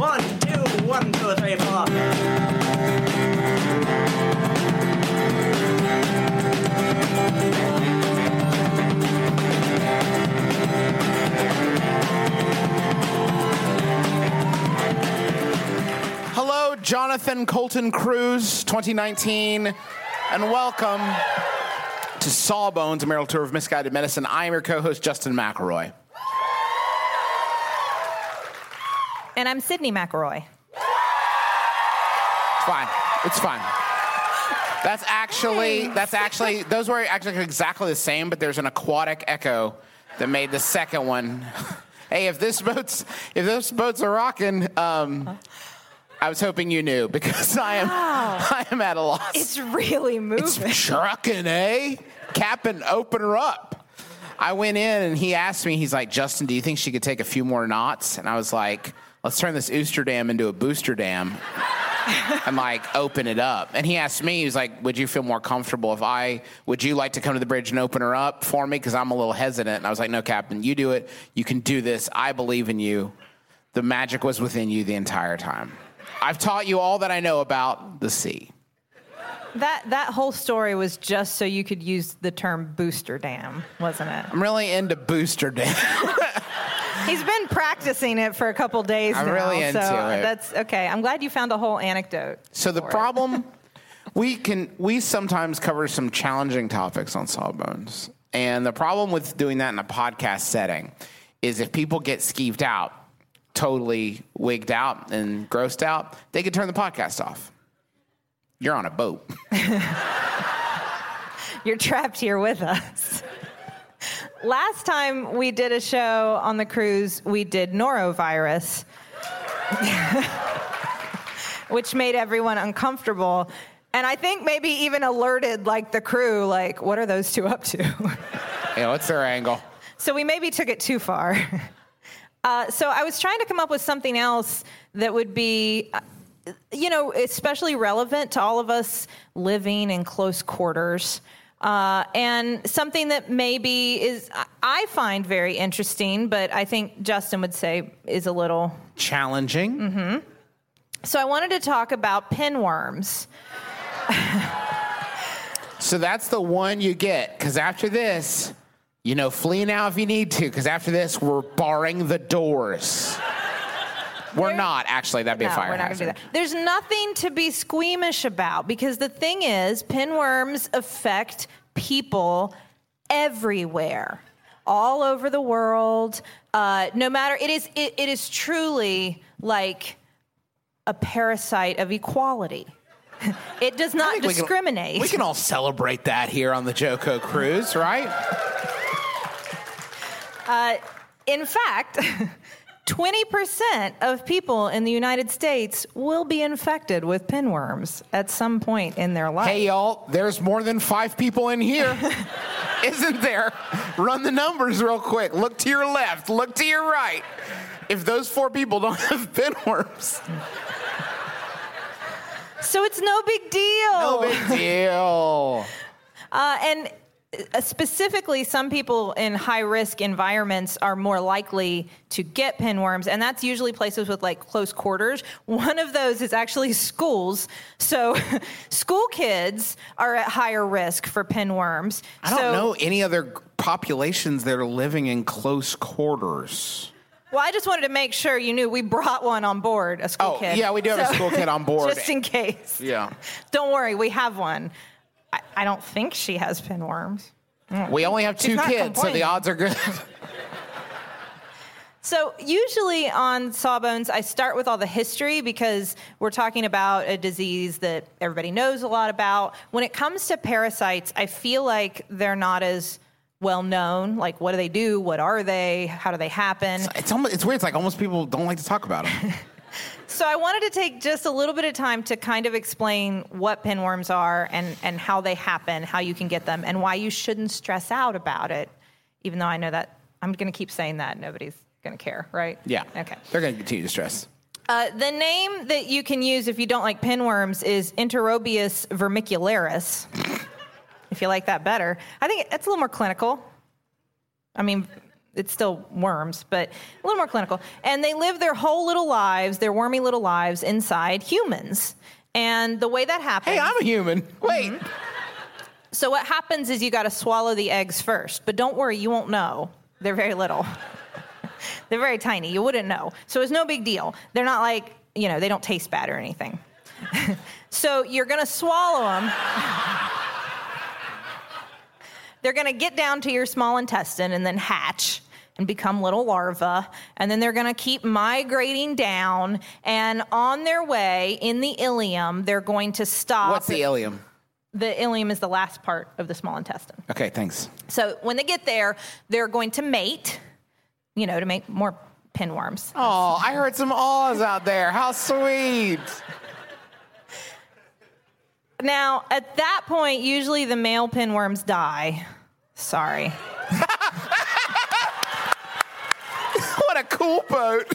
One, two, one, two, three, four. Hello, Jonathan Coulton Cruise, 2019, and welcome to Sawbones, a marital tour of misguided medicine. I am your co-host, Justin McElroy. And I'm Sydnee McElroy. It's fine. It's fine. That's actually that's actually those were actually exactly the same, but there's an aquatic echo that made the second one. hey, if this boat's if this boat's a rocking, um, I was hoping you knew because I am Wow. I am at a loss. It's really moving. It's trucking, eh? Captain, open her up. I went in and he asked me, he's like, Justin, do you think she could take a few more knots? And I was like, let's turn this Oosterdam into a booster dam and like open it up. And he asked me, he was like, would you feel more comfortable if I, would you like to come to the bridge and open her up for me? Because I'm a little hesitant. And I was like, no, Captain, you do it. You can do this. I believe in you. The magic was within you the entire time. I've taught you all that I know about the sea. that that whole story was just so you could use the term booster dam, wasn't it? I'm really into booster dam. He's been practicing it for a couple days I'm now. really into so it. That's okay. I'm glad you found a whole anecdote. So the for it. problem, we can we sometimes cover some challenging topics on Sawbones, and the problem with doing that in a podcast setting is if people get skeeved out, totally wigged out and grossed out, they could turn the podcast off. You're on a boat. You're trapped here with us. Last time we did a show on the cruise, we did norovirus, which made everyone uncomfortable. And I think maybe even alerted like the crew, like, what are those two up to? know, what's their angle? so we maybe took it too far. Uh, so I was trying to come up with something else that would be, uh, you know, especially relevant to all of us living in close quarters. Uh, and something that maybe is, I find very interesting, but I think Justin would say is a little. Challenging. So I wanted to talk about pinworms. So that's the one you get. Because after this, you know, flee now if you need to. Because after this, we're barring the doors. We're not actually. That'd be a fire we're not gonna hazard. do that. There's nothing to be squeamish about because the thing is, pinworms affect people everywhere, all over the world. Uh, no matter it is, it, it is truly like a parasite of equality. it does not think we can- discriminate. We can all celebrate that here on the JoCo Cruise, right? In fact, 20% of people in the United States will be infected with pinworms at some point in their life. Hey, y'all, there's more than five people in here, isn't there? Run the numbers real quick. Look to your left, look to your right. If those four people don't have pinworms, So it's no big deal. no big deal. Uh, and Uh, specifically, some people in high risk environments are more likely to get pinworms, and that's usually places with like close quarters. One of those is actually schools. So, school kids are at higher risk for pinworms. I don't so, know any other populations that are living in close quarters. Well, I just wanted to make sure you knew we brought one on board, a school Oh, kid. yeah, we do have a school kid on board. just in case. Yeah. Don't worry, we have one. I, I don't think she has pinworms. Mm. We only have two She's not kids, so the complaining. odds are good. So usually on Sawbones, I start with all the history because we're talking about a disease that everybody knows a lot about. When it comes to parasites, I feel like they're not as well known. Like, what do they do? What are they? How do they happen? It's almost, it's weird. It's like almost people don't like to talk about them. So I wanted to take just a little bit of time to kind of explain what pinworms are and, and how they happen, how you can get them, and why you shouldn't stress out about it, even though I know that I'm going to keep saying that. Nobody's going to care, right? Yeah. Okay. They're going to continue to stress. Uh, the name that you can use if you don't like pinworms is Enterobius vermicularis. if you like that better, I think it's a little more clinical. I mean, it's still worms, but a little more clinical. And they live their whole little lives, their wormy little lives, inside humans. And the way that happens. Hey, I'm a human. Wait. Mm-hmm. So what happens is you got to swallow the eggs first, but don't worry, you won't know. They're very little. They're very tiny. You wouldn't know. So it's no big deal. They're not like, you know, they don't taste bad or anything. so you're going to swallow them. they're going to get down to your small intestine and then hatch and become little larvae. And then they're going to keep migrating down. And on their way in the ileum, they're going to stop. What's the ileum? The ileum is the last part of the small intestine. Okay, thanks. So when they get there, they're going to mate, you know, to make more pinworms. Oh, I heard some awes out there. How sweet. Now, at that point, usually the male pinworms die. Sorry. What a cool boat.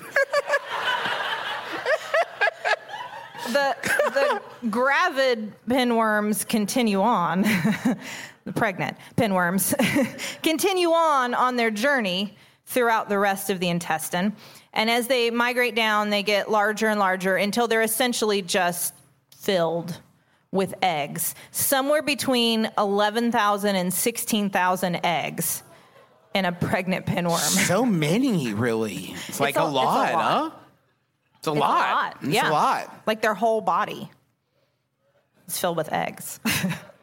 The, the gravid pinworms continue on, the pregnant pinworms continue on on their journey throughout the rest of the intestine. And as they migrate down, they get larger and larger until they're essentially just filled with eggs. Somewhere between 11,000 and 16,000 eggs in a pregnant pinworm. So many, really. It's like a- a, it's a lot, lot. huh? It's a It's lot. a lot. It's yeah. a lot. Like their whole body is filled with eggs.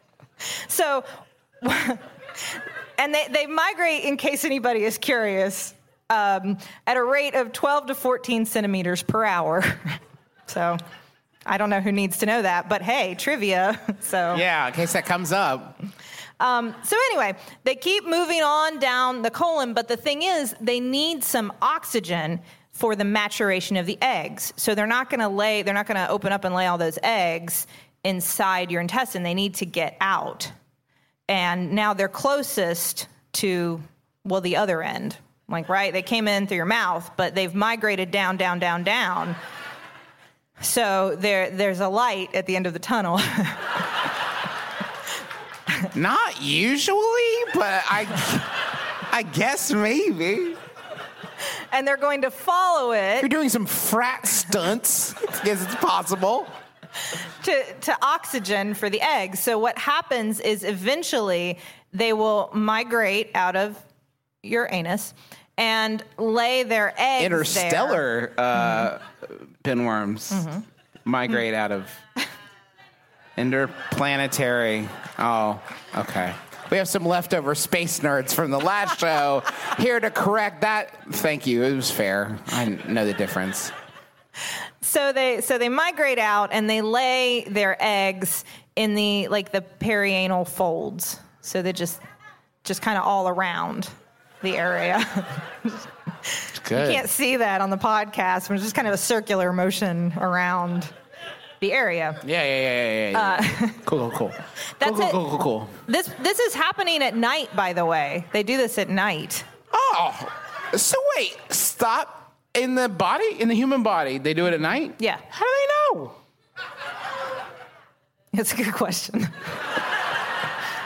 so, and they, they migrate, in case anybody is curious, um, at a rate of 12 to 14 centimeters per hour. so, I don't know who needs to know that, but hey, trivia. So, Yeah, in case that comes up. um, so anyway, they keep moving on down the colon, but the thing is, they need some oxygen for the maturation of the eggs. So they're not going to lay, they're not going to open up and lay all those eggs inside your intestine. They need to get out. And now they're closest to, well, the other end. Like, right? They came in through your mouth, but they've migrated down, down, down, down. So there, there's a light at the end of the tunnel. Not usually, but I, I guess maybe. and they're going to follow it. You're doing some frat stunts. Guess it's possible. to, to oxygen for the eggs. So what happens is eventually they will migrate out of your anus and lay their eggs there. Interstellar uh, pinworms Mm-hmm. migrate out of interplanetary. Oh, okay. We have some leftover space nerds from the last show here to correct that. Thank you. It was fair. I know the difference. So they so they migrate out and they lay their eggs in the like the perianal folds. So they just just kind of all around the area. You can't see that on the podcast. It's just kind of a circular motion around the area. Yeah, yeah, yeah, yeah, yeah. yeah. cool, cool, cool. Uh, That's cool, it. cool, cool, cool, cool. This this is happening at night, by the way. They do this at night. Oh, so wait, stop. In the body, in the human body, they do it at night? Yeah. How do they know? That's a good question.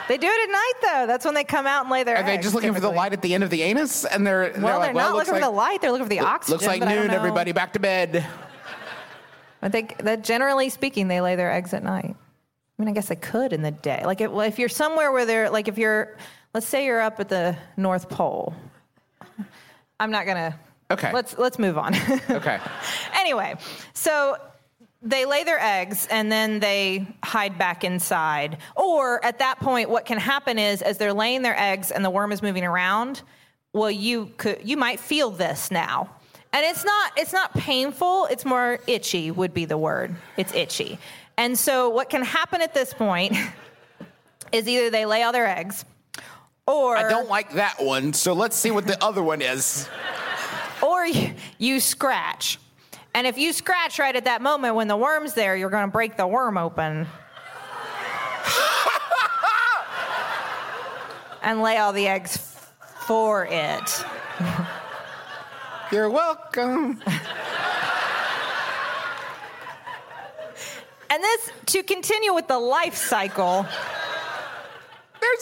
they do it at night, though. That's when they come out and lay their eggs. Are they just looking for the light at the end of the anus? And they're, they're Well, like, they're well, not looking for like, the light. They're looking for the oxygen. Looks like noon, everybody back to bed. I think that generally speaking, they lay their eggs at night. I mean, I guess they could in the day. Like, if, if you're somewhere where they're, like, if you're, let's say you're up at the North Pole. I'm not gonna. Okay. Let's let's move on. Okay. anyway, so they lay their eggs and then they hide back inside. Or at that point, what can happen is as they're laying their eggs and the worm is moving around, well, you could you might feel this now. And it's not it's not painful, it's more itchy would be the word. It's itchy. And so what can happen at this point is either they lay all their eggs Or I don't like that one, so let's see what the other one is. or you, you scratch. And if you scratch right at that moment when the worm's there, you're going to break the worm open. and lay all the eggs for it. You're welcome. And this to continue with the life cycle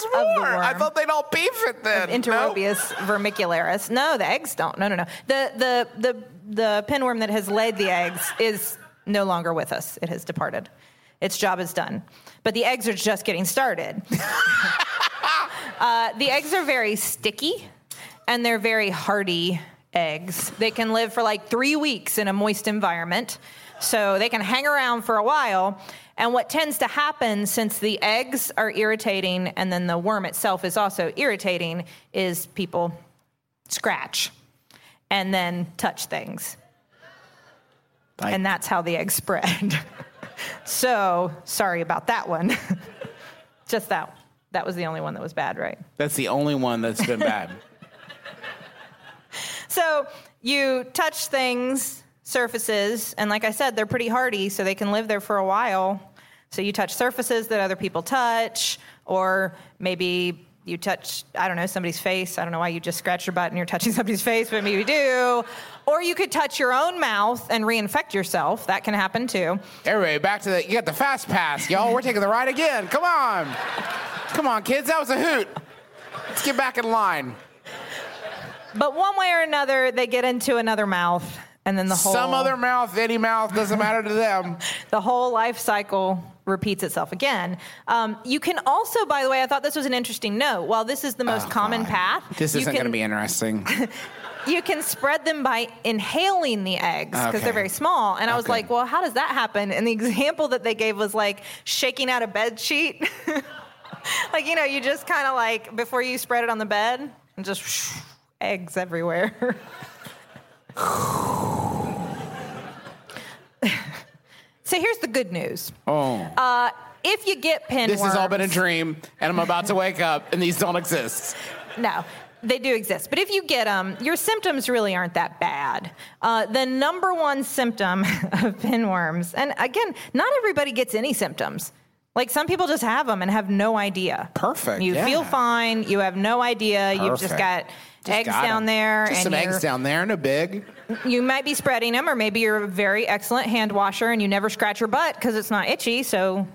There's the more. I thought they'd all beef it then. No? Enterobius vermicularis. No, the eggs don't. No, no, no. The the the the pinworm that has laid the eggs is no longer with us. It has departed. Its job is done. But the eggs are just getting started. uh, the eggs are very sticky, and they're very hardy eggs. They can live for like three weeks in a moist environment, so they can hang around for a while. And what tends to happen since the eggs are irritating and then the worm itself is also irritating is people scratch and then touch things. And that's how the eggs spread. so sorry about that one. Just that. That was the only one that was bad, right? That's the only one that's been bad. So you touch things, surfaces, and like I said, they're pretty hardy, so they can live there for a while. So you touch surfaces that other people touch, or maybe you touch, I don't know, somebody's face. I don't know why you just scratch your butt and you're touching somebody's face, but maybe you do. Or you could touch your own mouth and reinfect yourself. That can happen too. Anyway, back to the. You got the fast pass, y'all. We're taking the ride again. Come on. Come on, kids. That was a hoot. Let's get back in line. But one way or another, they get into another mouth, and then the whole Some other mouth, any mouth, doesn't matter to them. the whole life cycle repeats itself again. Um, you can also, by the way, I thought this was an interesting note. While this is the most common path, Oh, This isn't going to be interesting. You can spread them by inhaling the eggs because Okay. they're very small. And I was Okay. like, well, how does that happen? And the example that they gave was like shaking out a bed sheet. like, you know, you just kind of like, before you spread it on the bed, and just eggs everywhere. So here's the good news. Oh. Uh, if you get pinworms, This has all been a dream, and I'm about to wake up, and these don't exist. No, they do exist. But if you get them, your symptoms really aren't that bad. Uh, the number one symptom of pinworms, and again, not everybody gets any symptoms. Like some people just have them and have no idea. Perfect, You yeah. feel fine. You have no idea. You've just got Just eggs down there, Just and some eggs down there, no big. you might be spreading them, or maybe you're a very excellent hand washer and you never scratch your butt because it's not itchy. So,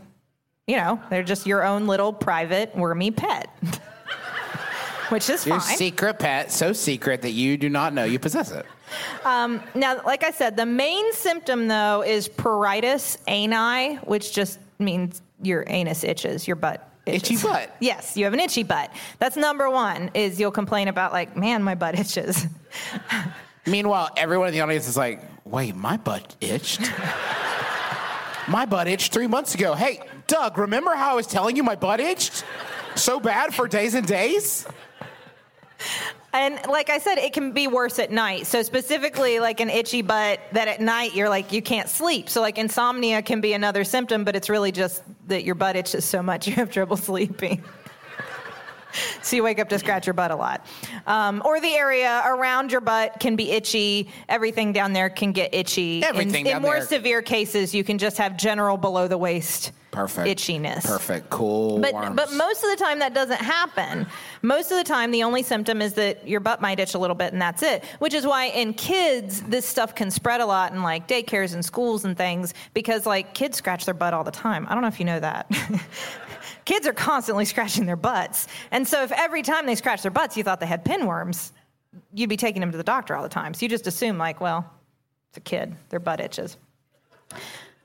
you know, they're just your own little private wormy pet, which is Your fine. secret pet, so secret that you do not know you possess it. Um, now, like I said, the main symptom though is pruritus ani, which just means your anus itches, your butt. Itches. Itchy butt. Yes, you have an itchy butt. That's number one. Is you'll complain about like, man, my butt itches. Meanwhile, everyone in the audience is like, wait, my butt itched? my butt itched three months ago. Hey, Doug, remember how I was telling you my butt itched? So bad for days and days? And like I said, it can be worse at night. So specifically, like an itchy butt that at night you're like you can't sleep. So like insomnia can be another symptom, but it's really just that your butt itches so much you have trouble sleeping. so you wake up to scratch your butt a lot, um, or the area around your butt can be itchy. Everything down there can get itchy. Everything in, in more there. severe cases, you can just have general below the waist Perfect. itchiness. Perfect. Cool. But worms. but most of the time that doesn't happen. Most of the time the only symptom is that your butt might itch a little bit and that's it. Which is why in kids this stuff can spread a lot in like daycares and schools and things because like kids scratch their butt all the time. I don't know if you know that. kids are constantly scratching their butts. And so if every time they scratch their butts you thought they had pinworms, you'd be taking them to the doctor all the time. So you just assume like, well, it's a kid, their butt itches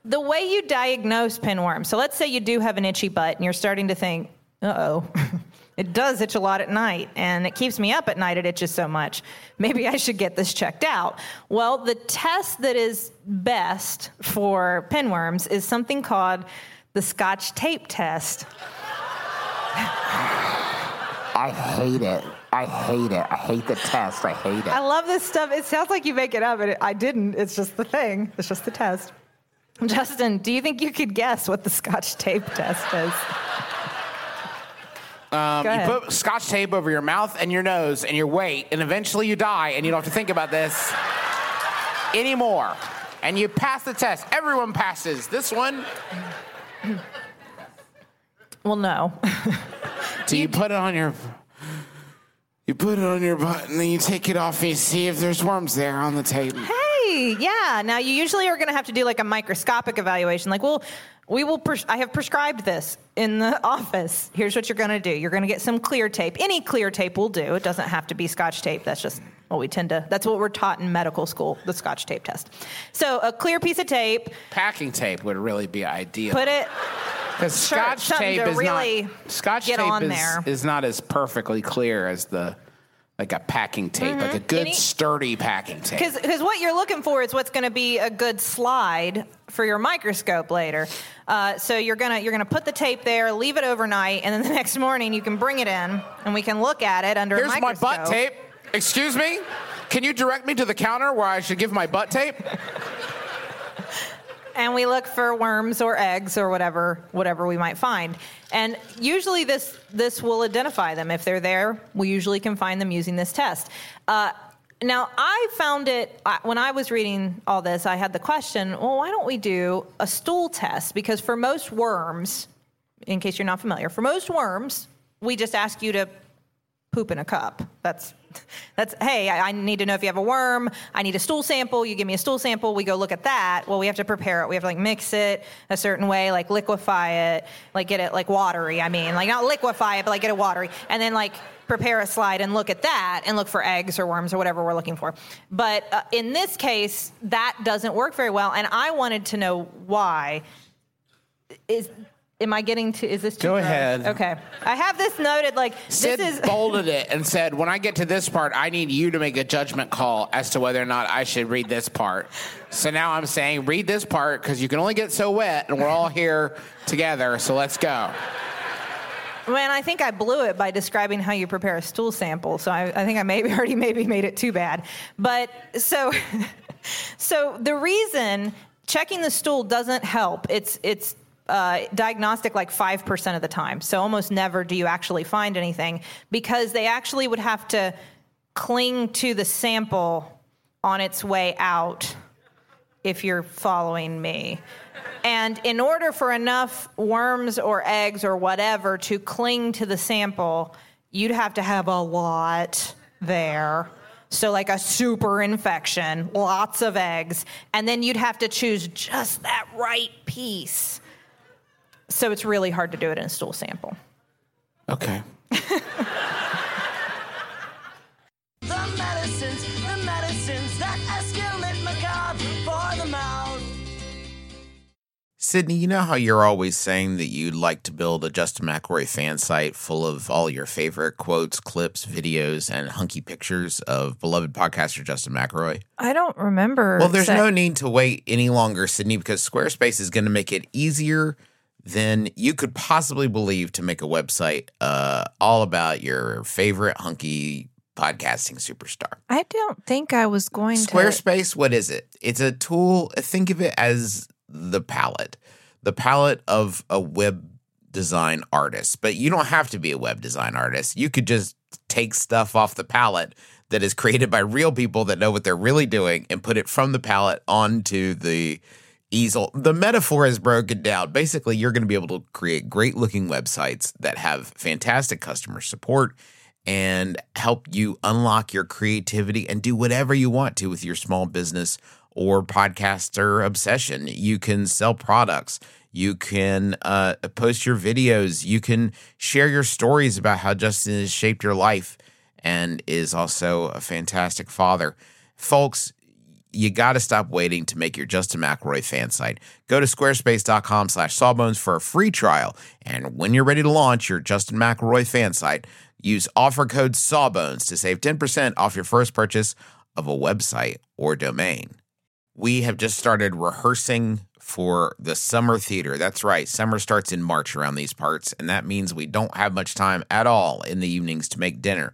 the way you diagnose pinworms, So let's say you do have an itchy butt and you're starting to think, uh oh, it does itch a lot at night and it keeps me up at night. It itches so much. Maybe I should get this checked out. Well, the test that is best for pinworms is something called the Scotch tape test. I hate it. I hate it. I hate the test. I hate it. I love this stuff. It sounds like you make it up, but it, I didn't. It's just the thing, it's just the test. Justin, do you think you could guess what the Scotch tape test is? Um, you put scotch tape over your mouth and your nose and your weight, and eventually you die, and you don't have to think about this anymore. And you pass the test. Everyone passes. This one, Well, no. Do you put it on your. You put it on your butt, and then you take it off and you see if there's worms there on the tape. Hey, yeah. Now you usually are going to have to do like a microscopic evaluation. Like, well, we will. Pres- I have prescribed this in the office. Here's what you're going to do. You're going to get some clear tape. Any clear tape will do. It doesn't have to be Scotch tape. That's just what we tend to. That's what we're taught in medical school. The Scotch tape test. So a clear piece of tape. Packing tape would really be ideal. Put it. Because Sure, Scotch tape is really not Scotch tape on is, there. is not as perfectly clear as the like a packing tape, like a good Mm-hmm. Any- sturdy packing tape. Because what you're looking for is what's going to be a good slide for your microscope later. Uh, so you're gonna you're gonna put the tape there, leave it overnight, and then the next morning you can bring it in and we can look at it under Here's a my butt tape. Excuse me? Can you direct me to the counter where I should give my butt tape? and we look for worms or eggs or whatever whatever we might find. And usually this this will identify them if they're there. We usually can find them using this test. Uh, now I found it when I was reading all this. I had the question: Well, why don't we do a stool test? Because for most worms, in case you're not familiar, for most worms, we just ask you to poop in a cup. That's that's hey, I, I need to know if you have a worm. I need a stool sample. You give me a stool sample. We go look at that. Well, we have to prepare it. We have to like mix it a certain way, like liquefy it, like get it like watery. I mean, like not liquefy it, but like get it watery, and then like prepare a slide and look at that and look for eggs or worms or whatever we're looking for. But uh, in this case, that doesn't work very well, and I wanted to know why. Is Am I getting to? Is this too Go gross? ahead. Okay, I have this noted. Like Sid this is bolded it and said, when I get to this part, I need you to make a judgment call as to whether or not I should read this part. So now I'm saying, read this part because you can only get so wet and we're all here together. So let's go. Man, I think I blew it by describing how you prepare a stool sample. So I, I think I maybe already maybe made it too bad. But so, so the reason checking the stool doesn't help. It's it's uh, diagnostic like five percent of the time. So almost never do you actually find anything because they actually would have to cling to the sample on its way out if you're following me. And in order for enough worms or eggs or whatever to cling to the sample, you'd have to have a lot there. So, like a super infection, lots of eggs, and then you'd have to choose just that right piece. So, it's really hard to do it in a stool sample. Okay. The medicines, the medicines that escalate macabre for the mouth. Sydnee, you know how you're always saying that you'd like to build a Justin McElroy fan site full of all your favorite quotes, clips, videos, and hunky pictures of beloved podcaster Justin McElroy? I don't remember. Well, there's no need to wait any longer, Sydnee, because Squarespace is going to make it easier than you could possibly believe to make a website uh, all about your favorite hunky podcasting superstar. I don't think I was going to. Squarespace, what is it? It's a tool. Think of it as the palette, the palette of a web design artist. But you don't have to be a web design artist. You could just take stuff off the palette that is created by real people that know what they're really doing and put it from the palette onto the easel. The metaphor is broken down. Basically, you're going to be able to create great looking websites that have fantastic customer support and help you unlock your creativity and do whatever you want to with your small business or podcaster obsession. You can sell products. You can uh, post your videos. You can share your stories about how Justin has shaped your life and is also a fantastic father. Folks, you got to stop waiting to make your Justin McElroy fan site. Go to squarespace.com slash sawbones for a free trial. And when you're ready to launch your Justin McElroy fan site, use offer code sawbones to save 10% off your first purchase of a website or domain. We have just started rehearsing for the summer theater. That's right. Summer starts in March around these parts, and that means we don't have much time at all in the evenings to make dinner.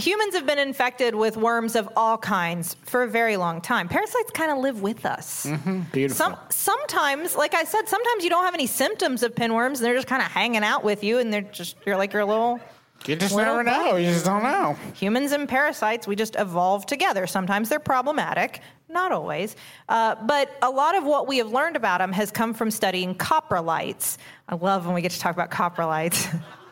humans have been infected with worms of all kinds for a very long time. Parasites kind of live with us. Beautiful. Some sometimes, like I said, sometimes you don't have any symptoms of pinworms, and they're just kind of hanging out with you, and they're just you're like your little you just Little never know. You just don't know. humans and parasites. We just evolve together. Sometimes they're problematic, not always. Uh, but a lot of what we have learned about them has come from studying coprolites. I love when we get to talk about coprolites.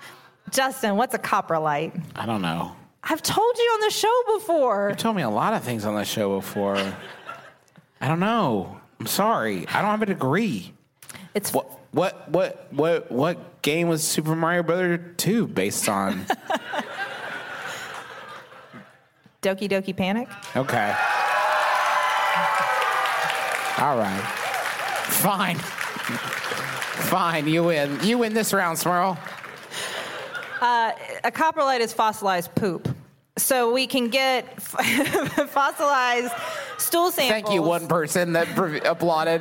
Justin, what's a coprolite? I don't know. I've told you on the show before. You told me a lot of things on the show before. I don't know. I'm sorry. I don't have a degree. It's What what what what what game was Super Mario Brother 2 based on? Doki Doki Panic. okay. All right. Fine. Fine, you win. You win this round, Smurl. Uh, a coprolite is fossilized poop. So we can get fossilized stool samples Thank you, one person that applauded.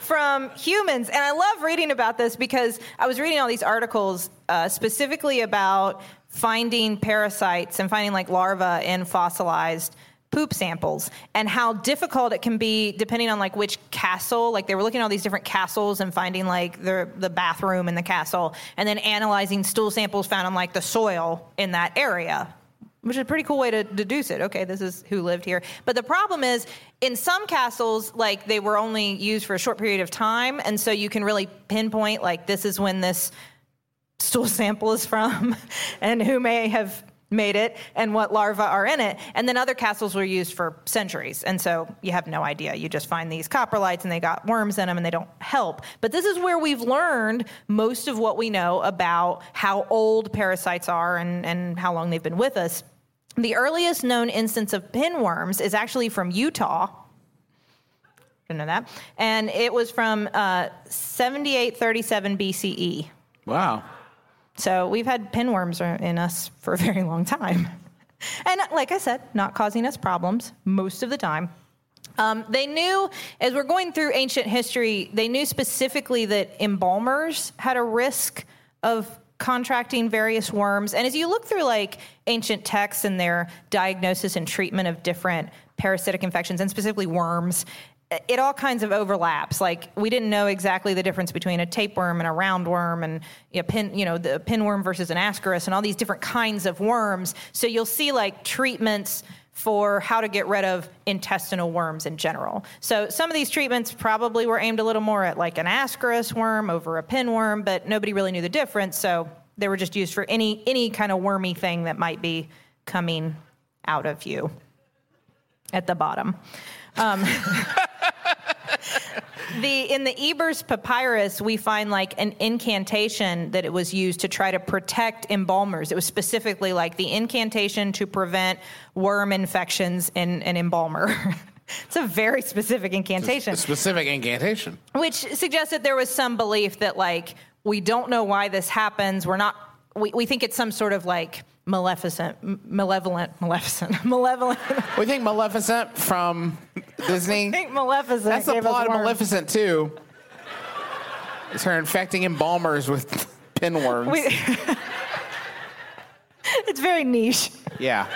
from humans. And I love reading about this because I was reading all these articles uh, specifically about finding parasites and finding like larvae in fossilized poop samples and how difficult it can be depending on like which castle like they were looking at all these different castles and finding like the the bathroom in the castle and then analyzing stool samples found on like the soil in that area which is a pretty cool way to deduce it. Okay, this is who lived here. But the problem is, in some castles, like they were only used for a short period of time, and so you can really pinpoint like this is when this stool sample is from, and who may have made it, and what larvae are in it. And then other castles were used for centuries, and so you have no idea. You just find these coprolites, and they got worms in them, and they don't help. But this is where we've learned most of what we know about how old parasites are and, and how long they've been with us. The earliest known instance of pinworms is actually from Utah. Didn't know that. And it was from uh, 7837 BCE. Wow. So we've had pinworms in us for a very long time. And like I said, not causing us problems most of the time. Um, they knew, as we're going through ancient history, they knew specifically that embalmers had a risk of contracting various worms. And as you look through like ancient texts and their diagnosis and treatment of different parasitic infections, and specifically worms, it all kinds of overlaps. Like we didn't know exactly the difference between a tapeworm and a roundworm, and you know, pin, you know, the pinworm versus an ascaris, and all these different kinds of worms. So you'll see like treatments for how to get rid of intestinal worms in general. So some of these treatments probably were aimed a little more at like an ascaris worm over a pinworm, but nobody really knew the difference. So they were just used for any any kind of wormy thing that might be coming out of you at the bottom. Um, the in the Ebers papyrus, we find like an incantation that it was used to try to protect embalmers. It was specifically like the incantation to prevent worm infections in an embalmer. it's a very specific incantation A specific incantation. which suggests that there was some belief that like we don't know why this happens we're not we, we think it's some sort of like maleficent, m- malevolent, maleficent, malevolent. We think Maleficent from Disney. I think Maleficent. That's the gave us plot of worms. Maleficent too. It's her infecting embalmers with pinworms. We- it's very niche. yeah.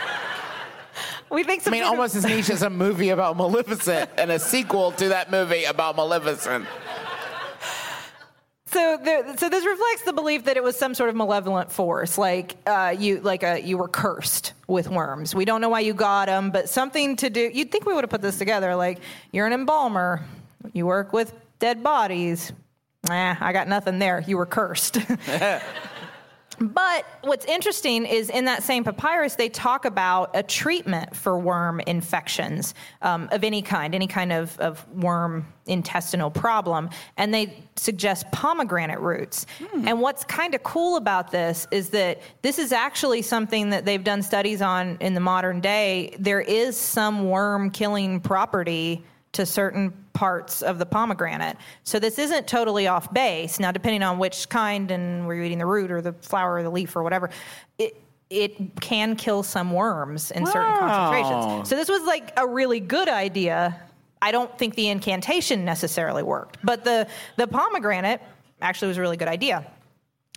We think I some mean, almost as niche as a movie about Maleficent and a sequel to that movie about Maleficent. So, there, so this reflects the belief that it was some sort of malevolent force, like uh, you, like a, you were cursed with worms. We don't know why you got them, but something to do. You'd think we would have put this together. Like you're an embalmer, you work with dead bodies. Nah, I got nothing there. You were cursed. But what's interesting is in that same papyrus, they talk about a treatment for worm infections um, of any kind, any kind of, of worm intestinal problem. And they suggest pomegranate roots. And what's kind of cool about this is that this is actually something that they've done studies on in the modern day. There is some worm killing property to certain parts of the pomegranate. So this isn't totally off base. Now, depending on which kind and were you eating the root or the flower or the leaf or whatever, it it can kill some worms in certain concentrations. So this was like a really good idea. I don't think the incantation necessarily worked, but the the pomegranate actually was a really good idea.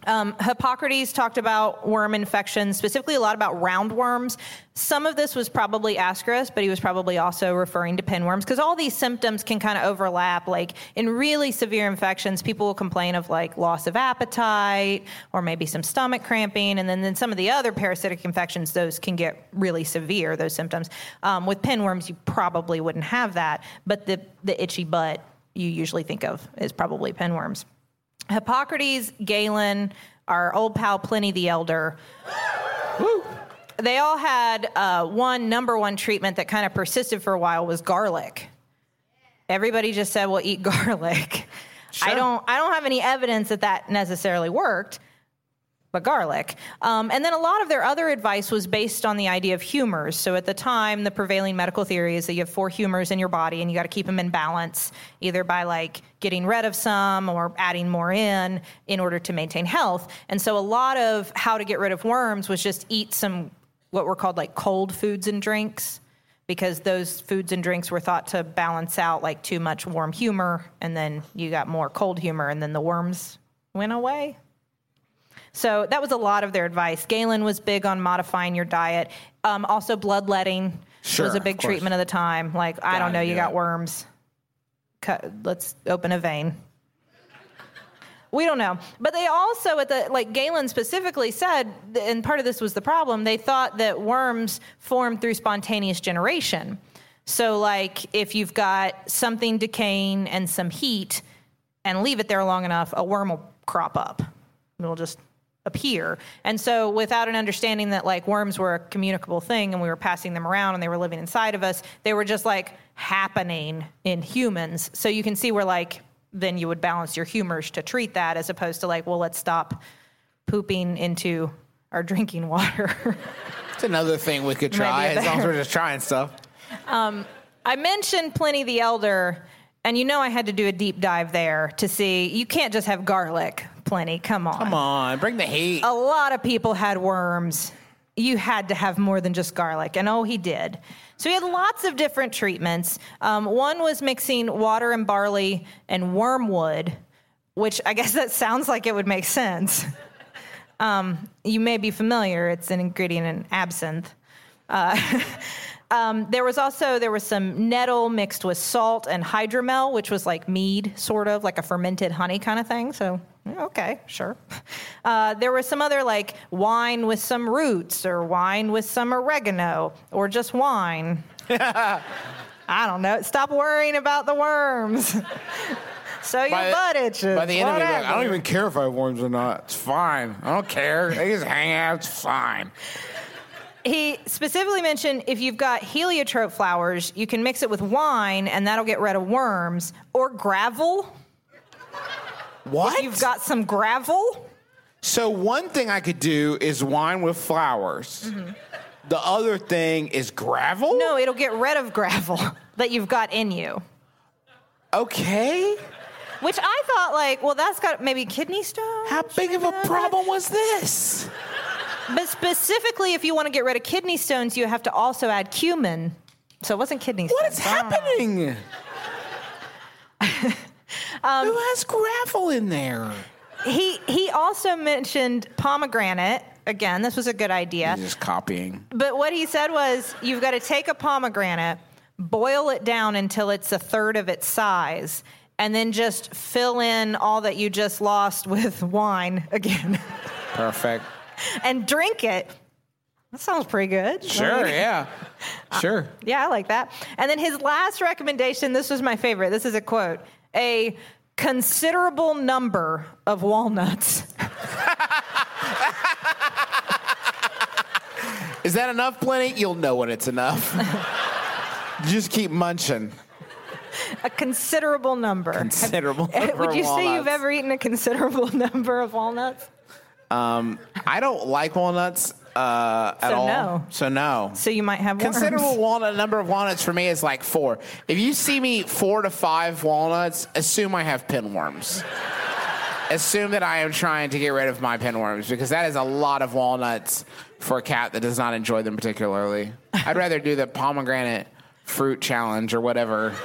Um, Hippocrates talked about worm infections, specifically a lot about roundworms. Some of this was probably ascaris, but he was probably also referring to pinworms because all these symptoms can kind of overlap. Like in really severe infections, people will complain of like loss of appetite or maybe some stomach cramping. And then, then some of the other parasitic infections, those can get really severe, those symptoms. Um, with pinworms, you probably wouldn't have that, but the, the itchy butt you usually think of is probably pinworms. Hippocrates, Galen, our old pal Pliny the Elder. Woo. They all had uh, one number one treatment that kind of persisted for a while was garlic. Everybody just said, "Well, eat garlic." I don't. I don't have any evidence that that necessarily worked, but garlic. Um, and then a lot of their other advice was based on the idea of humors. So at the time, the prevailing medical theory is that you have four humors in your body and you got to keep them in balance, either by like getting rid of some or adding more in in order to maintain health. And so a lot of how to get rid of worms was just eat some what were called like cold foods and drinks because those foods and drinks were thought to balance out like too much warm humor and then you got more cold humor and then the worms went away. So that was a lot of their advice. Galen was big on modifying your diet. Um, also, bloodletting Sure, was a big course. treatment of the time. Like, I don't know, do you got that. worms. Cut, let's open a vein. We don't know. But they also, at the like Galen specifically said, and part of this was the problem, they thought that worms formed through spontaneous generation. So, like, if you've got something decaying and some heat and leave it there long enough, a worm will crop up. It'll just appear. And so, without an understanding that like worms were a communicable thing and we were passing them around and they were living inside of us, they were just like happening in humans. So, you can see where like then you would balance your humors to treat that as opposed to like, well, let's stop pooping into our drinking water. It's another thing we could try as long as we're just trying stuff. Um, I mentioned Pliny the Elder, and you know I had to do a deep dive there to see you can't just have garlic, Pliny. Come on. Come on, bring the heat. A lot of people had worms. You had to have more than just garlic, and oh, he did. So he had lots of different treatments. Um, one was mixing water and barley and wormwood, which I guess that sounds like it would make sense. Um, you may be familiar; it's an ingredient in absinthe. Uh, um, there was also there was some nettle mixed with salt and hydromel, which was like mead, sort of like a fermented honey kind of thing. So okay, sure. Uh, there was some other like wine with some roots, or wine with some oregano, or just wine. I don't know. Stop worrying about the worms. so your By butt itches. By the end of it, like, I don't even care if I have worms or not. It's fine. I don't care. They just hang out. It's fine. He specifically mentioned if you've got heliotrope flowers, you can mix it with wine and that'll get rid of worms. Or gravel. What? You've got some gravel. so one thing I could do is wine with flowers. Mm-hmm. The other thing is gravel. No, it'll get rid of gravel that you've got in you. Okay. Which I thought, like, well, that's got maybe kidney stones. How big of a problem was this? but specifically, if you want to get rid of kidney stones, you have to also add cumin. So it wasn't kidney stones. What is I don't know. happening? Um, Who has gravel in there? He he also mentioned pomegranate. Again, this was a good idea. He's just copying. But what he said was you've got to take a pomegranate, boil it down until it's a third of its size, and then just fill in all that you just lost with wine again Perfect. and drink it. That sounds pretty good. Sure, Like- yeah. Sure. Yeah, I like that. And then his last recommendation this was my favorite. This is a quote a considerable number of walnuts. Is that enough, Plenty? You'll know when it's enough. Just keep munching. A considerable number. Considerable number Would you say you've ever eaten a considerable number of walnuts? Um, I don't like walnuts uh, at So all. no. So no. So you might have worms. Considerable walnut number of walnuts for me is like four. If you see me four to five walnuts, assume I have pinworms. assume that I am trying to get rid of my pinworms because that is a lot of walnuts for a cat that does not enjoy them particularly. I'd rather do the pomegranate fruit challenge or whatever.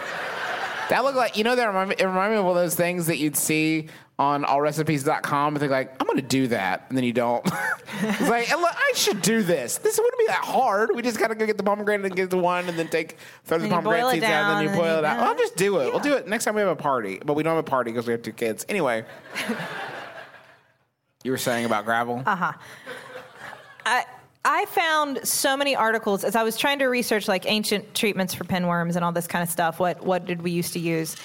That looked like you know that remind me, it reminded me of one of those things that you'd see on allrecipes.com and think like I'm gonna do that and then you don't. it's like look, I should do this. This wouldn't be that hard. We just gotta go get the pomegranate and get the one and then take throw the pomegranate seeds out and then you then boil you- it out. yeah. I'll just do it. We'll do it next time we have a party. But we don't have a party because we have two kids. Anyway. you were saying about gravel? Uh-huh. I I found so many articles as I was trying to research like ancient treatments for pinworms and all this kind of stuff. What what did we used to use?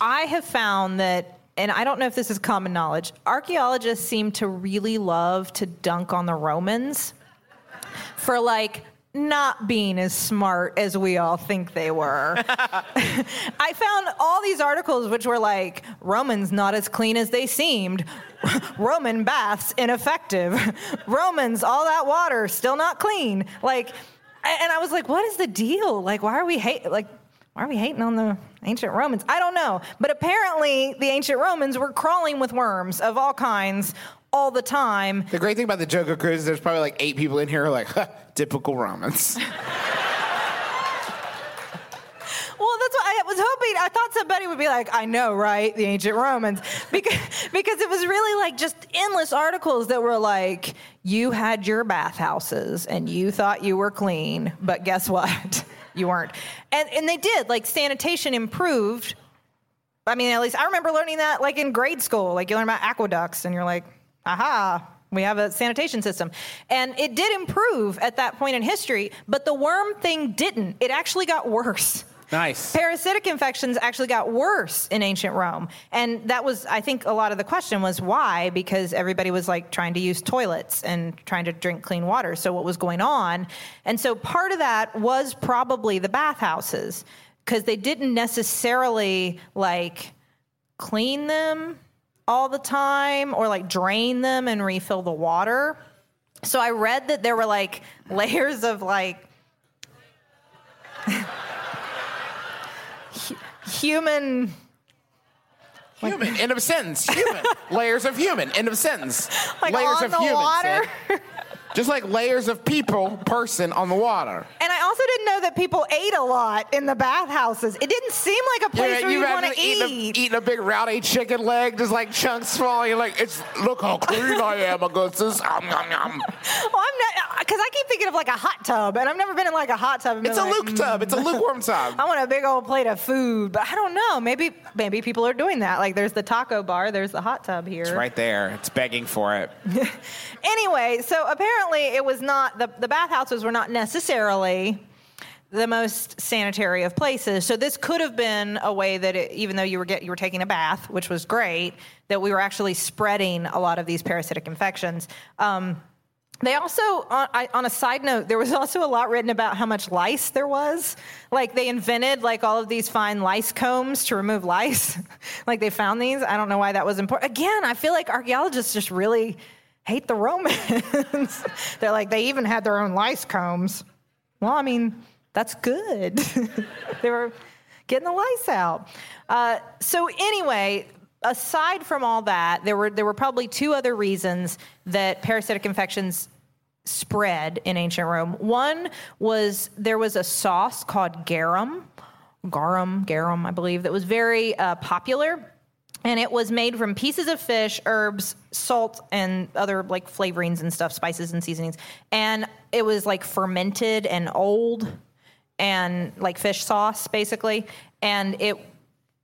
I have found that, and I don't know if this is common knowledge. Archaeologists seem to really love to dunk on the Romans for like not being as smart as we all think they were. I found all these articles which were like Romans not as clean as they seemed. Roman baths ineffective. Romans all that water still not clean. Like and I was like what is the deal? Like why are we hate like why are we hating on the ancient Romans? I don't know. But apparently the ancient Romans were crawling with worms of all kinds all the time. the great thing about the JoCo Cruise is there's probably like eight people in here who are like, huh, typical Romans. Well, that's what I was hoping. I thought somebody would be like, I know, right? The ancient Romans. Because, because it was really like just endless articles that were like, you had your bathhouses and you thought you were clean, but guess what? you weren't. And, and they did. Like, sanitation improved. I mean, at least I remember learning that like in grade school. Like, you learn about aqueducts and you're like, aha. We have a sanitation system. And it did improve at that point in history, but the worm thing didn't. It actually got worse. Nice. Parasitic infections actually got worse in ancient Rome. And that was, I think, a lot of the question was why? Because everybody was like trying to use toilets and trying to drink clean water. So, what was going on? And so, part of that was probably the bathhouses because they didn't necessarily like clean them all the time or like drain them and refill the water. So, I read that there were like layers of like, human Human. End of sentence. Human. layers of human. End of sentence. like layers on of the human. water. Just like layers of people, person on the water. And also didn't know that people ate a lot in the bathhouses. It didn't seem like a place where you want to eating eat. A, eating a big rowdy chicken leg, just like chunks falling. You're like, it's look how clean I am, Augustus. Om, nom, nom. Well, I'm not uh, because I keep thinking of like a hot tub, and I've never been in like a hot tub. and It's a been like, Luke tub. It's a mm, lukewarm tub. I want a big old plate of food, but I don't know. Maybe maybe people are doing that. Like there's the taco bar, there's the hot tub here. It's right there. It's begging for it. Anyway, so apparently it was not the the bathhouses were not necessarily the most sanitary of places. So this could have been a way that it, even though you were get, you were taking a bath, which was great, that we were actually spreading a lot of these parasitic infections. Um, they also, on, I, on a side note, there was also a lot written about how much lice there was. Like they invented like all of these fine lice combs to remove lice. like they found these. I don't know why that was important. Again, I feel like archaeologists just really hate the Romans. They're like they even had their own lice combs. Well, I mean, that's good. they were getting the lice out. Uh, so anyway, aside from all that, there were there were probably two other reasons that parasitic infections spread in ancient Rome. One was there was a sauce called garum, garum, garum, I believe, that was very uh, popular. And it was made from pieces of fish, herbs, salt, and other like flavorings and stuff, spices and seasonings. And it was like fermented and old and like fish sauce, basically. And it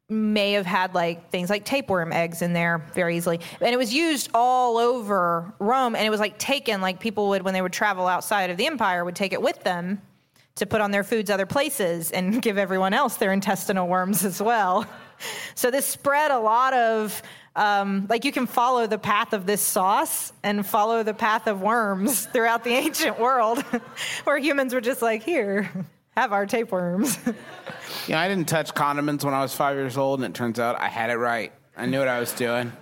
may have had like things like tapeworm eggs in there very easily. And it was used all over Rome. And it was like taken, like people would, when they would travel outside of the empire, would take it with them to put on their foods other places and give everyone else their intestinal worms as well. So this spread a lot of, um, like you can follow the path of this sauce and follow the path of worms throughout the ancient world, where humans were just like, here, have our tapeworms. You know, I didn't touch condiments when I was five years old, and it turns out I had it right. I knew what I was doing.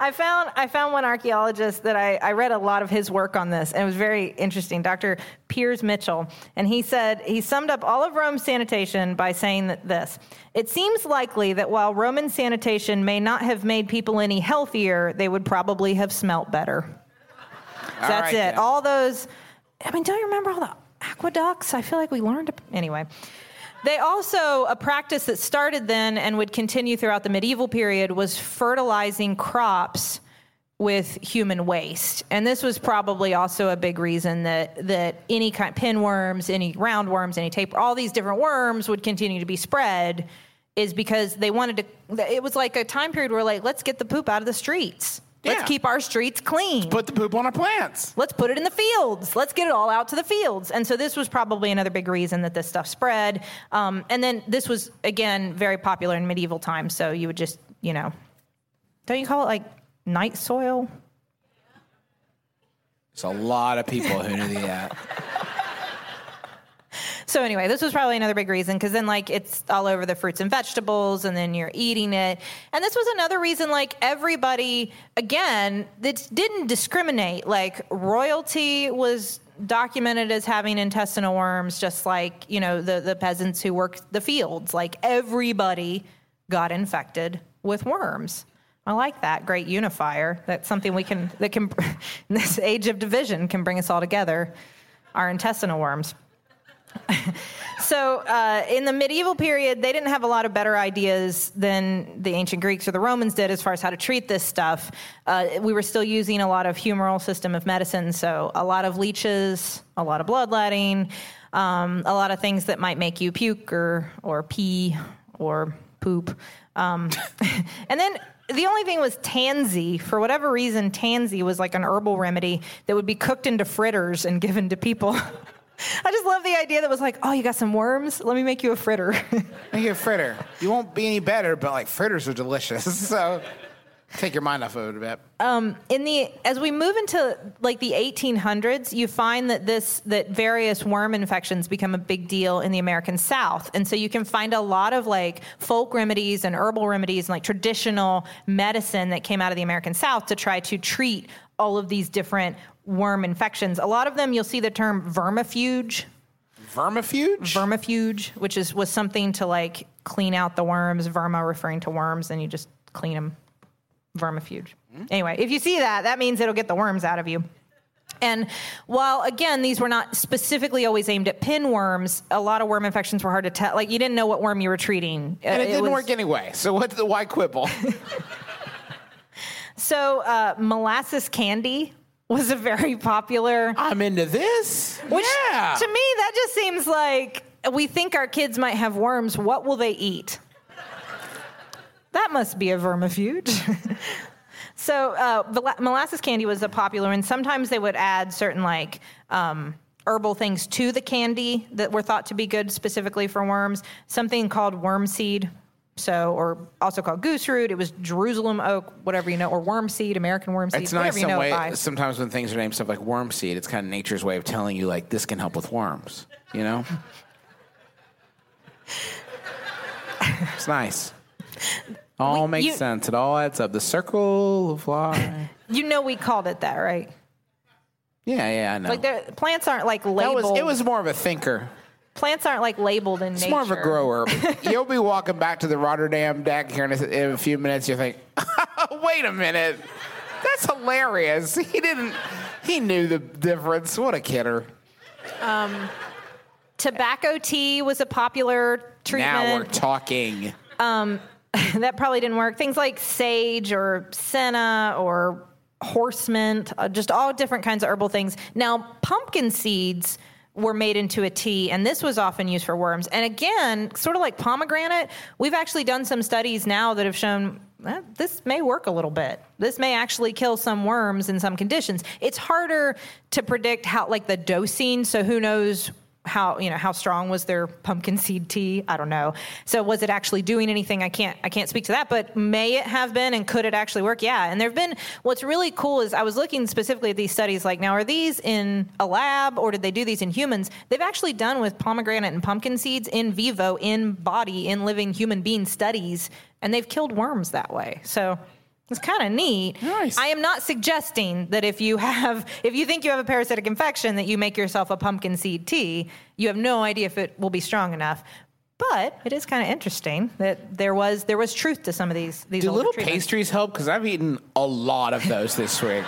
I found I found one archaeologist that I, I read a lot of his work on this, and it was very interesting. Dr. Piers Mitchell, and he said he summed up all of Rome's sanitation by saying that this: It seems likely that while Roman sanitation may not have made people any healthier, they would probably have smelt better. All That's right, it. then. All those. I mean, don't you remember all the aqueducts? I feel like we learned anyway. They also a practice that started then and would continue throughout the medieval period was fertilizing crops with human waste, and this was probably also a big reason that that any kind pinworms, any roundworms, any tape, all these different worms would continue to be spread, is because they wanted to. It was like a time period where like let's get the poop out of the streets. Let's Yeah. keep our streets clean. Put the poop on our plants. Let's put it in the fields. Let's get it all out to the fields. And so this was probably another big reason that this stuff spread. Um, and then this was, again, very popular in medieval times. So you would just, you know, don't you call it like night soil? It's a lot of people who knew that. So anyway, this was probably another big reason because then like it's all over the fruits and vegetables, and then you're eating it. And this was another reason like everybody again that didn't discriminate. Like royalty was documented as having intestinal worms, just like you know the the peasants who worked the fields. Like everybody got infected with worms. I like that great unifier. That's something we can that can in this age of division can bring us all together. Our intestinal worms. So, uh, in the medieval period, they didn't have a lot of better ideas than the ancient Greeks or the Romans did as far as how to treat this stuff. Uh, we were still using a lot of humoral system of medicine, so a lot of leeches, a lot of bloodletting, um, a lot of things that might make you puke or or pee or poop. Um, and then the only thing was tansy. For whatever reason, tansy was like an herbal remedy that would be cooked into fritters and given to people. I just love the idea that was like, oh, you got some worms? Let me make you a fritter. Make you a fritter. You won't be any better, but like fritters are delicious. So take your mind off of it a bit. Um, in the as we move into like the 1800s you find that this that various worm infections become a big deal in the american south. And so you can find a lot of like folk remedies and herbal remedies and like traditional medicine that came out of the american south to try to treat all of these different worm infections. A lot of them you'll see the term vermifuge. Vermifuge? vermifuge which is was something to like clean out the worms. Verma referring to worms and you just clean them vermifuge anyway if you see that that means it'll get the worms out of you and while again these were not specifically always aimed at pinworms a lot of worm infections were hard to tell like you didn't know what worm you were treating and it, didn't was- work anyway. So what? The, why quibble? so uh, molasses candy was a very popular I'm into this. Which yeah. to me, that just seems like we think our kids might have worms. What will they eat? That must be a vermifuge. so uh, molasses candy was a popular, and sometimes they would add certain like um, herbal things to the candy that were thought to be good specifically for worms. Something called worm seed. So, or also called goose root. It was Jerusalem oak, whatever you know, or worm seed, American worm seed, It's nice you know way. by. Sometimes when things are named stuff like worm seed, it's kind of nature's way of telling you like this can help with worms. You know. it's nice. All We- makes you- sense. It all adds up. The circle of life. You know, we called it that, right? yeah, yeah, I know. Like plants aren't like that labeled. was, it was more of a thinker. plants aren't like labeled in It's nature. more of a grower. You'll be walking back to the Rotterdam deck here in a, in a few minutes. You think, wait a minute, that's hilarious. He didn't. He knew the difference. What a kidder. Um, Tobacco tea was a popular treatment. Now we're talking. that probably didn't work. Things like sage or senna or horse mint, uh, just all different kinds of herbal things. Now, pumpkin seeds were made into a tea, and this was often used for worms. And again, sort of like pomegranate, we've actually done some studies now that have shown this may work a little bit. This may actually kill some worms in some conditions. It's harder to predict how, like the dosing, so who knows how you know how strong was their pumpkin seed tea? I don't know. So was it actually doing anything? I can't i can't speak to that but may it have been and could it actually work? Yeah and there have been what's really cool is i was looking specifically at these studies like now are these in a lab or did they do these in humans? They've actually done with pomegranate and pumpkin seeds in vivo in body in living human being studies and they've killed worms that way. So it's kind of neat. Nice. I am not suggesting that if you have, if you think you have a parasitic infection, that you make yourself a pumpkin seed tea. You have no idea if it will be strong enough. But it is kind of interesting that there was there was truth to some of these these Do little treatments. pastries help? Because I've eaten a lot of those this week.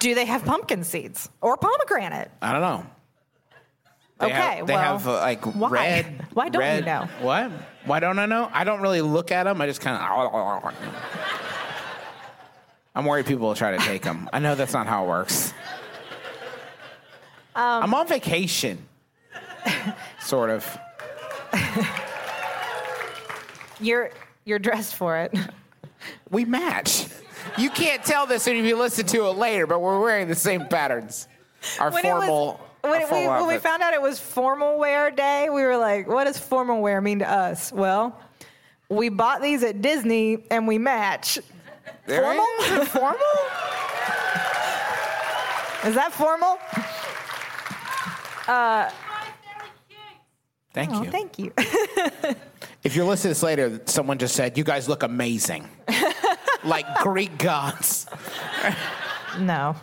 Do they have pumpkin seeds or pomegranate? I don't know. They Okay, have, they well, have uh, like why? red. Why don't you know? What? Why don't I know? I don't really look at them. I just kind of. I'm worried people will try to take them. I know that's not how it works. Um, I'm on vacation. sort of. You're you're dressed for it. We match. You can't tell this if you listen to it later, but we're wearing the same patterns. Our When was- formal. When, our we, when we found out it was formal wear day, we were like, what does formal wear mean to us? Well, we bought these at Disney and we match. There formal? is. Is it formal? Is that formal? Uh, thank Oh, you. thank you. If you're listening to this later, someone just said, You guys look amazing. like Greek gods. No.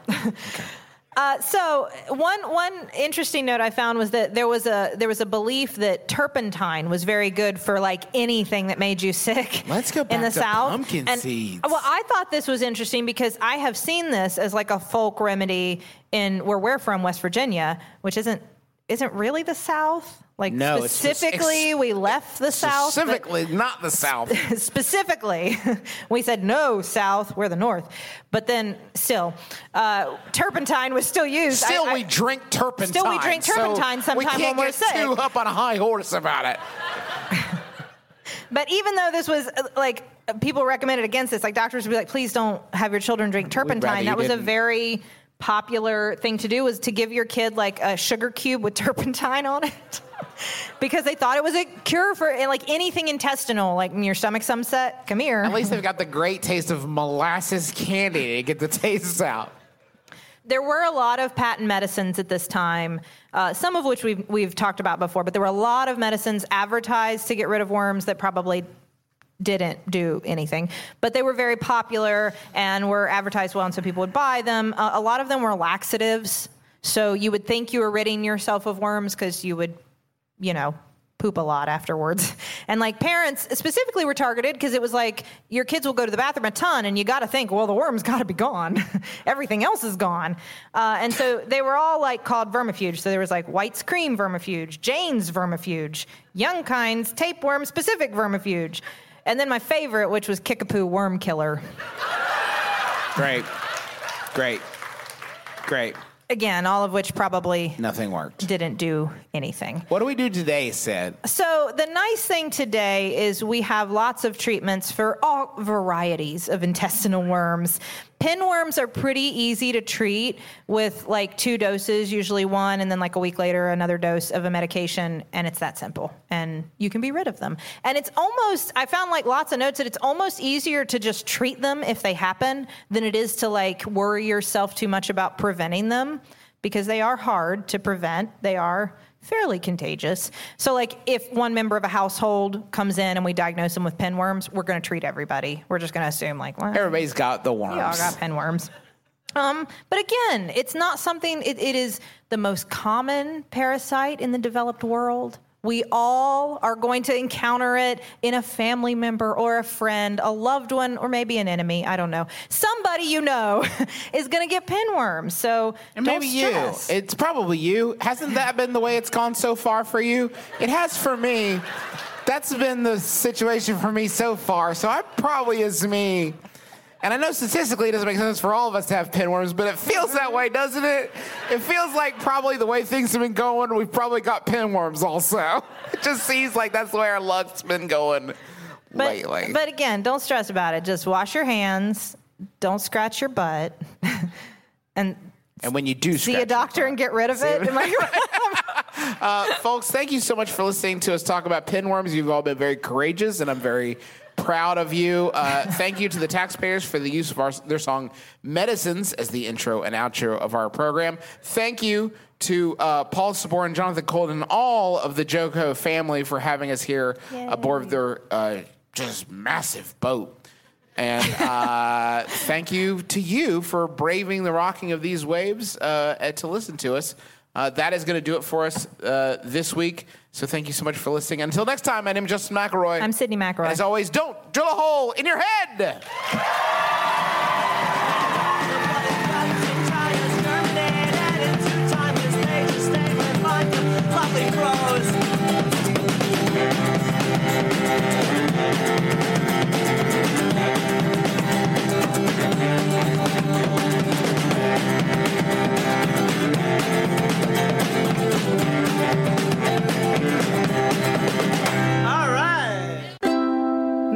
Uh, so one one interesting note I found was that there was a there was a belief that turpentine was very good for like anything that made you sick. Let's go in back the to south. pumpkin And- seeds. Well, I thought this was interesting because I have seen this as like a folk remedy in where we're from, West Virginia, which isn't isn't really the South. Like No, specifically, ex- we left the South. Specifically, not the South. specifically, we said no south, we're the north. But then still, uh, turpentine was still used. Still, I- we drink turpentine. Still we drink so turpentine sometime we when we're get sick. too up on a high horse about it. but even though this was uh, like people recommended against this, like doctors would be like, please don't have your children drink turpentine. That was a didn't. very popular thing to do was to give your kid like a sugar cube with turpentine on it. because they thought it was a cure for eh, like anything intestinal, like your stomach's upset, come here. At least they've got the great taste of molasses candy to get the tastes out. There were a lot of patent medicines at this time, uh, some of which we've, we've talked about before, but there were a lot of medicines advertised to get rid of worms that probably didn't do anything. But they were very popular and were advertised well, and so people would buy them. A lot of them were laxatives. So you would think you were ridding yourself of worms because you would, you know, poop a lot afterwards. And like parents specifically were targeted because it was like your kids will go to the bathroom a ton and you got to think, well, the worm's got to be gone. Everything else is gone. Uh, and so they were all like called vermifuge. So there was like White's cream vermifuge, Jayne's vermifuge, Young Kind's tapeworm specific vermifuge. And then my favorite, which was Kickapoo worm killer. Great. Great. Great. Again, all of which probably Nothing worked. didn't do anything. What do we do today, Sid? So, the nice thing today is we have lots of treatments for all varieties of intestinal worms. Pinworms are pretty easy to treat with like two doses, usually one, and then like a week later, another dose of a medication, and it's that simple. And you can be rid of them. And it's almost, I found like lots of notes that it's almost easier to just treat them if they happen than it is to like worry yourself too much about preventing them because they are hard to prevent. They are fairly contagious. So, like, if one member of a household comes in and we diagnose them with pinworms, we're going to treat everybody. We're just going to assume, like, well, Everybody's got the worms. we all got pinworms. Um, but again, it's not something. It, it is the most common parasite in the developed world, We all are going to encounter it in a family member or a friend, a loved one, or maybe an enemy. I don't know. Somebody you know is going to get pinworms. So And maybe stress. you. It's probably you. Hasn't that been the way it's gone so far for you? It has for me. That's been the situation for me so far. So I probably is me. And I know statistically it doesn't make sense for all of us to have pinworms, but it feels that way, doesn't it? It feels like probably the way things have been going, we've probably got pinworms also. It just seems like that's the way our luck's been going But, lately. but again, don't stress about it. Just wash your hands. Don't scratch your butt. and and when you do see a doctor and get rid of it. Right? Uh, folks, thank you so much for listening to us talk about pinworms. You've all been very courageous, and I'm very proud of you. Uh, thank you to the taxpayers for the use of our, their song Medicines as the intro and outro of our program. Thank you to uh, Paul Sabor and Jonathan Coulton, and all of the JoCo family for having us here aboard their uh, just massive boat. And uh, thank you to you for braving the rocking of these waves uh, to listen to us. Uh, that is going to do it for us uh, this week. So thank you so much for listening. Until next time, my name is Justin McElroy. I'm Sydnee McElroy. As always, don't drill a hole in your head. All